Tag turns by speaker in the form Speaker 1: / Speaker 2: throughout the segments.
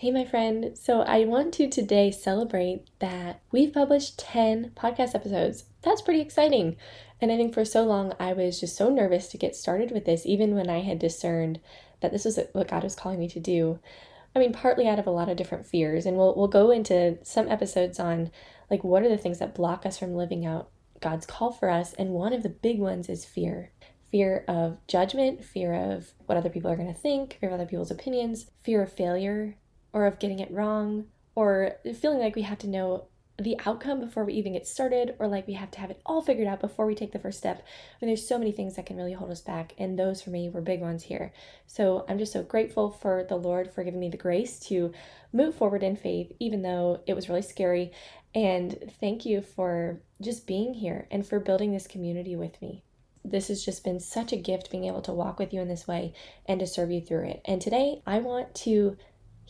Speaker 1: Hey, my friend. So, I want to today celebrate that we've published 10 podcast episodes. That's pretty exciting. And I think for so long, I was just so nervous to get started with this, even when I had discerned that this was what God was calling me to do. I mean, partly out of a lot of different fears. And we'll, we'll go into some episodes on like what are the things that block us from living out God's call for us. And one of the big ones is fear fear of judgment, fear of what other people are going to think, fear of other people's opinions, fear of failure, or of getting it wrong, or feeling like we have to know the outcome before we even get started, or like we have to have it all figured out before we take the first step. I mean, there's so many things that can really hold us back, and those for me were big ones here. So I'm just so grateful for the Lord for giving me the grace to move forward in faith, even though it was really scary. And thank you for just being here and for building this community with me. This has just been such a gift being able to walk with you in this way and to serve you through it. And today I want to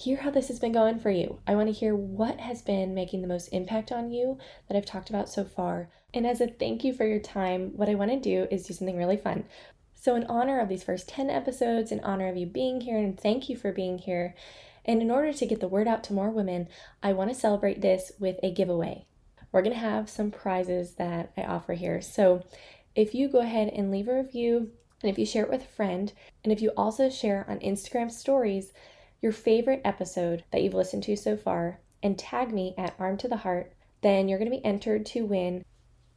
Speaker 1: hear how this has been going for you. I want to hear what has been making the most impact on you that I've talked about so far. And as a thank you for your time, what I want to do is do something really fun. So, in honor of these first 10 episodes, in honor of you being here, and thank you for being here, and in order to get the word out to more women, I want to celebrate this with a giveaway. We're going to have some prizes that I offer here. So, if you go ahead and leave a review, and if you share it with a friend, and if you also share on Instagram stories, your favorite episode that you've listened to so far and tag me at Arm to the Heart, then you're going to be entered to win.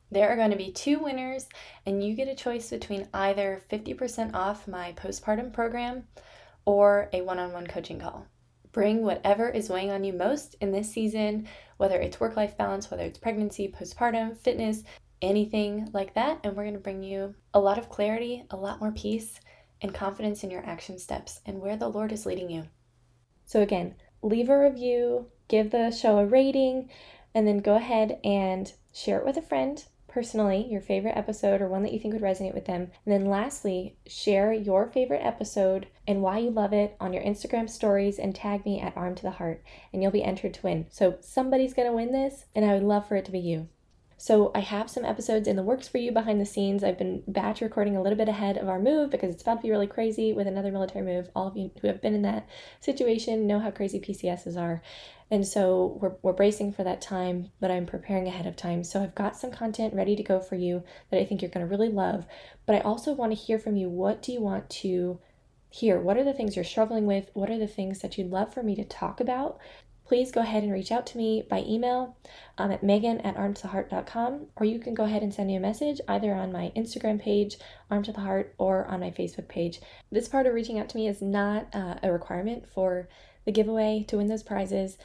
Speaker 1: There are going to be two winners, and you get a choice between either 50% off my postpartum program or a one on one coaching call. Bring whatever is weighing on you most in this season, whether it's work life balance, whether it's pregnancy, postpartum, fitness, anything like that, and we're going to bring you a lot of clarity, a lot more peace, and confidence in your action steps and where the Lord is leading you. So, again, leave a review, give the show a rating, and then go ahead and share it with a friend personally, your favorite episode or one that you think would resonate with them. And then lastly, share your favorite episode and why you love it on your Instagram stories and tag me at Arm to the Heart, and you'll be entered to win. So somebody's to win this, and I would love for it to be you. So I have some episodes in the works for you behind the scenes. I've been batch recording a little bit ahead of our move because it's about to be really crazy with another military move. All of you who have been in that situation know how crazy PCSs are. And so we're, we're bracing for that time, but I'm preparing ahead of time. So I've got some content ready to go for you that I think you're going to really love. But I also want to hear from you. What do you want to hear? What are the things you're struggling with? What are the things that you'd love for me to talk about? Please go ahead and reach out to me by email um, at megan at armtotheheart.com, or you can go ahead and send me a message either on my Instagram page, Arm to the Heart, or on my Facebook page. This part of reaching out to me is not uh, a requirement for the giveaway to win those prizes,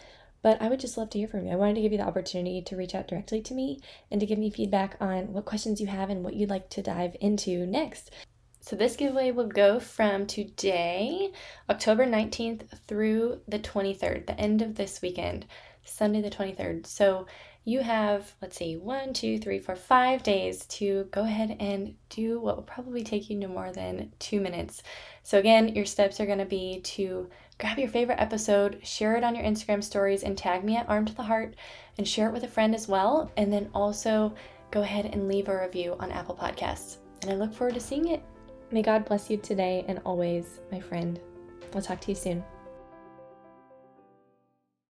Speaker 1: but I would just love to hear from you. I wanted to give you the opportunity to reach out directly to me and to give me feedback on what questions you have and what you'd like to dive into next. So this giveaway will go from today, October 19th through the 23rd, the end of this weekend, Sunday the 23rd. So you have, let's see, one, two, three, four, five days to go ahead and do what will probably take you no more than two minutes. So again, your steps are going to be to grab your favorite episode, share it on your Instagram stories, and tag me at Arm to the Heart, and share it with a friend as well. And then also go ahead and leave a review on Apple Podcasts. And I look forward to seeing it. May God bless you today and always, my friend. I'll talk to you soon.